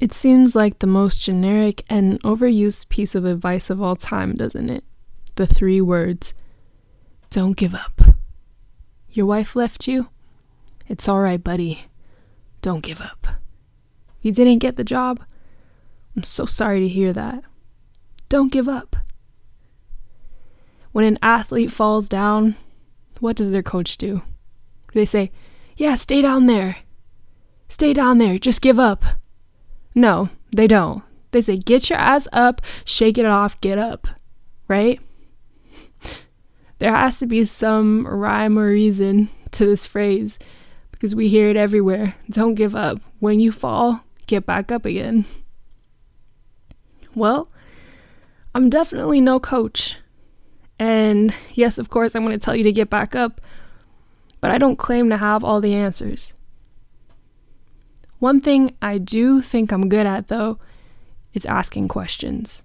It seems like the most generic and overused piece of advice of all time, doesn't it? The three words Don't give up. Your wife left you? It's alright, buddy. Don't give up. You didn't get the job? I'm so sorry to hear that. Don't give up. When an athlete falls down, what does their coach do? They say, Yeah, stay down there. Stay down there. Just give up. No, they don't. They say, Get your ass up, shake it off, get up. Right? There has to be some rhyme or reason to this phrase because we hear it everywhere. Don't give up. When you fall, get back up again. Well, I'm definitely no coach. And yes, of course, I'm going to tell you to get back up, but I don't claim to have all the answers. One thing I do think I'm good at, though, is asking questions.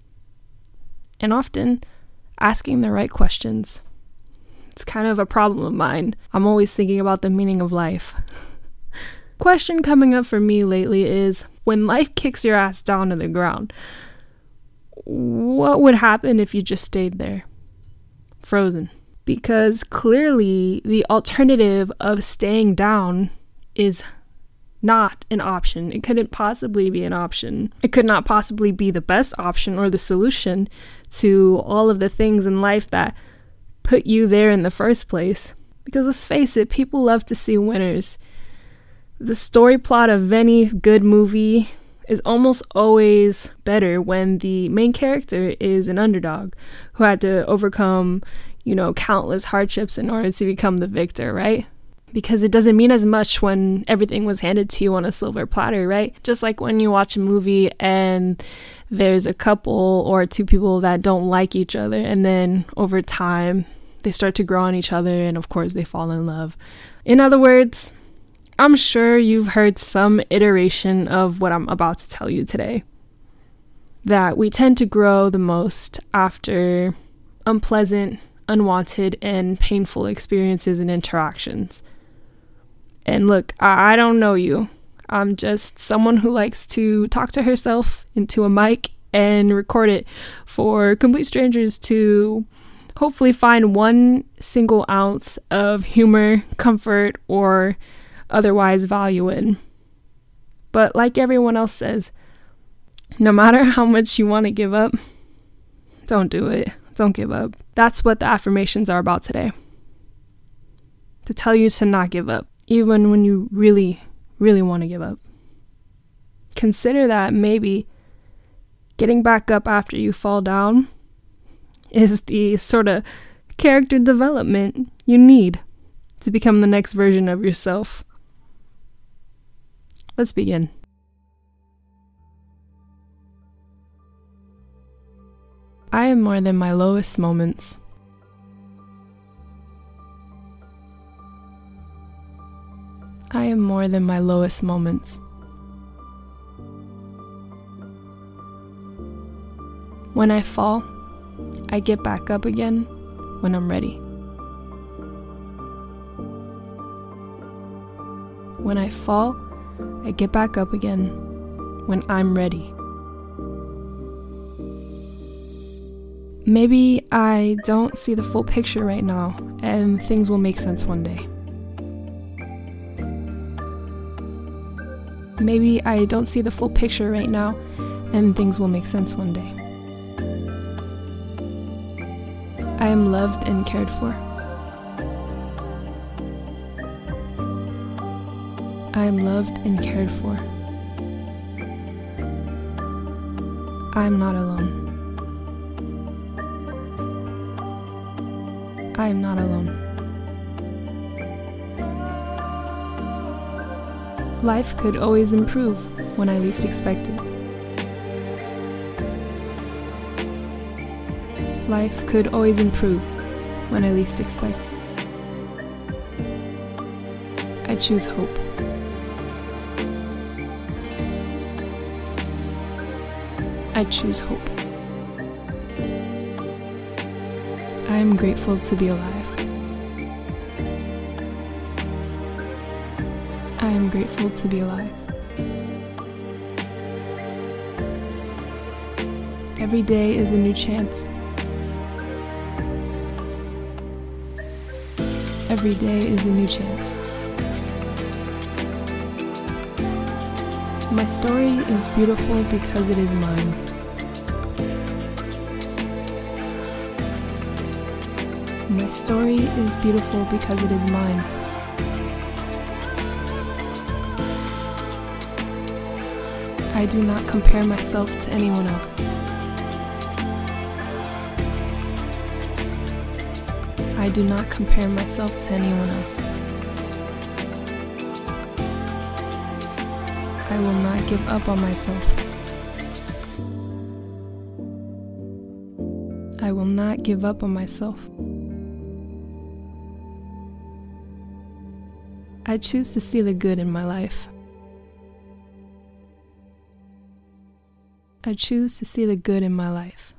And often, asking the right questions. It's kind of a problem of mine. I'm always thinking about the meaning of life. Question coming up for me lately is when life kicks your ass down to the ground, what would happen if you just stayed there? frozen. Because clearly, the alternative of staying down is not an option. It couldn't possibly be an option. It could not possibly be the best option or the solution to all of the things in life that put you there in the first place. Because let's face it, people love to see winners. The story plot of any good movie is almost always better when the main character is an underdog who had to overcome, you know, countless hardships in order to become the victor, right? Because it doesn't mean as much when everything was handed to you on a silver platter, right? Just like when you watch a movie and there's a couple or two people that don't like each other, and then over time they start to grow on each other, and of course they fall in love. In other words, I'm sure you've heard some iteration of what I'm about to tell you today. That we tend to grow the most after unpleasant, unwanted, and painful experiences and interactions. And look, I, I don't know you. I'm just someone who likes to talk to herself into a mic and record it for complete strangers to hopefully find one single ounce of humor, comfort, or otherwise value in. But like everyone else says, no matter how much you want to give up, don't do it. Don't give up. That's what the affirmations are about today. To tell you to not give up, even when you really, really want to give up. Consider that maybe getting back up after you fall down is the sort of character development you need to become the next version of yourself. Let's begin. I am more than my lowest moments. I am more than my lowest moments. When I fall, I get back up again when I'm ready. When I fall, I get back up again when I'm ready. Maybe I don't see the full picture right now, and things will make sense one day. Maybe I don't see the full picture right now, and things will make sense one day. I am loved and cared for. I am loved and cared for. I am not alone. I am not alone. Life could always improve when I least expect it. Life could always improve when I least expect it. I choose hope. I choose hope. I am grateful to be alive. Am grateful to be alive. Every day is a new chance. Every day is a new chance. My story is beautiful because it is mine. My story is beautiful because it is mine. I do not compare myself to anyone else. I do not compare myself to anyone else. I will not give up on myself. I will not give up on myself. I choose to see the good in my life. I choose to see the good in my life.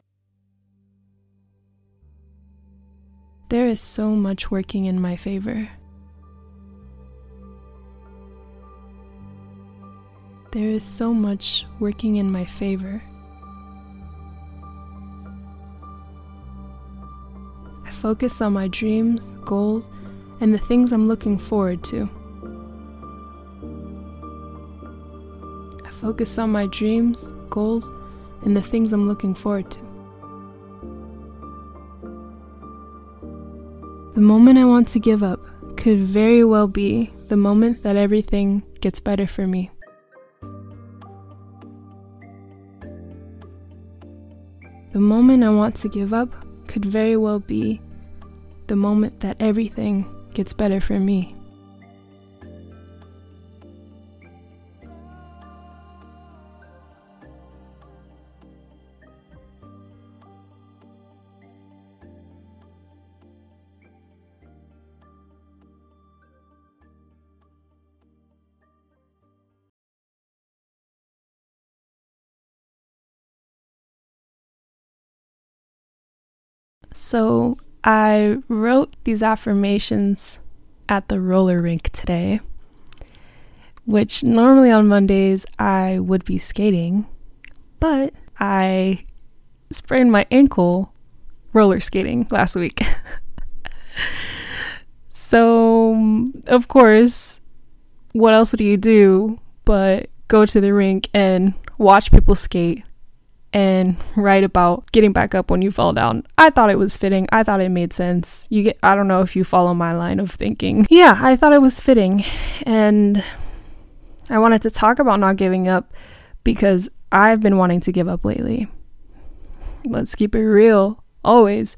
There is so much working in my favor. There is so much working in my favor. I focus on my dreams, goals, and the things I'm looking forward to. I focus on my dreams, goals, and the things I'm looking forward to. The moment I want to give up could very well be the moment that everything gets better for me. The moment I want to give up could very well be the moment that everything gets better for me. So I wrote these affirmations at the roller rink today, which normally on Mondays I would be skating, but I sprained my ankle roller skating last week. so, of course, what else do you do but go to the rink and watch people skate and write about getting back up when you fall down. I thought it was fitting. I thought it made sense. You get I don't know if you follow my line of thinking. Yeah, I thought it was fitting and I wanted to talk about not giving up because I've been wanting to give up lately. Let's keep it real. Always.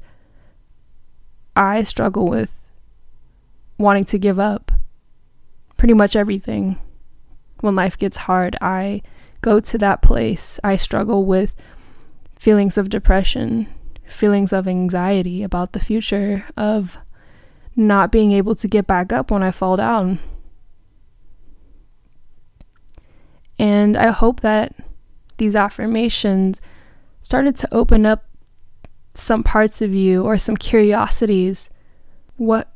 I struggle with wanting to give up pretty much everything. When life gets hard, I go to that place, I struggle with feelings of depression, feelings of anxiety about the future, of not being able to get back up when I fall down. And I hope that these affirmations started to open up some parts of you or some curiosities what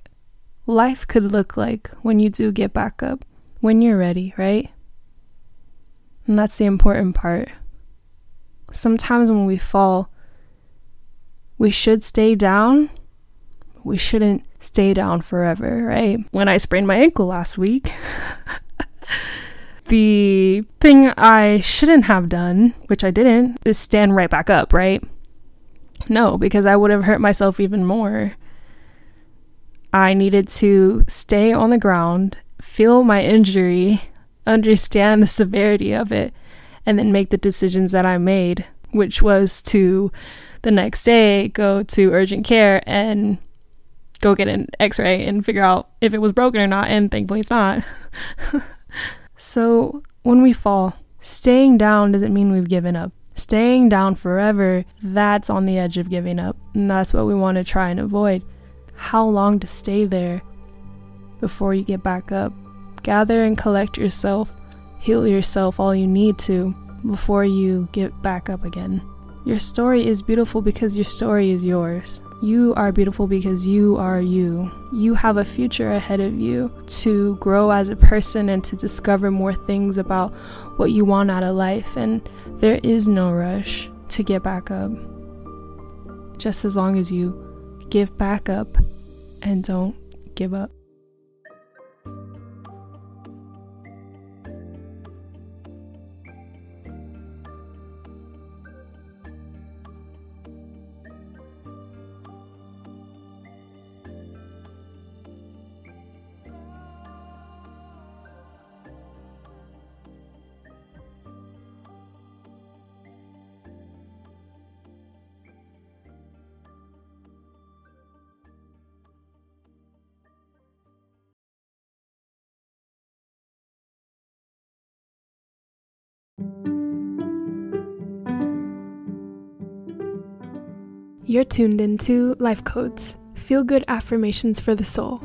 life could look like when you do get back up, when you're ready, right? And that's the important part. Sometimes when we fall, we should stay down. We shouldn't stay down forever, right? When I sprained my ankle last week, the thing I shouldn't have done, which I didn't, is stand right back up, right? No, because I would have hurt myself even more. I needed to stay on the ground, feel my injury, understand the severity of it, and then make the decisions that I made, which was to the next day go to urgent care and go get an x ray and figure out if it was broken or not, and thankfully it's not. so when we fall, staying down doesn't mean we've given up. Staying down forever, that's on the edge of giving up, and that's what we want to try and avoid. How long to stay there before you get back up? Gather and collect yourself, heal yourself all you need to before you get back up again. Your story is beautiful because your story is yours. You are beautiful because you are you. You have a future ahead of you to grow as a person and to discover more things about what you want out of life. And there is no rush. to get back up. Just as long as you give back up and don't give up. You're tuned into Life Codes, feel good affirmations for the soul.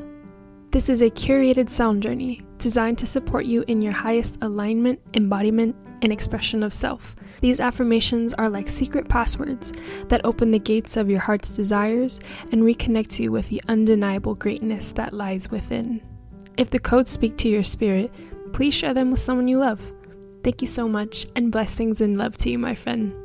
This is a curated sound journey designed to support you in your highest alignment, embodiment, and expression of self. These affirmations are like secret passwords that open the gates of your heart's desires and reconnect you with the undeniable greatness that lies within. If the codes speak to your spirit, please share them with someone you love. Thank you so much, and blessings and love to you, my friend.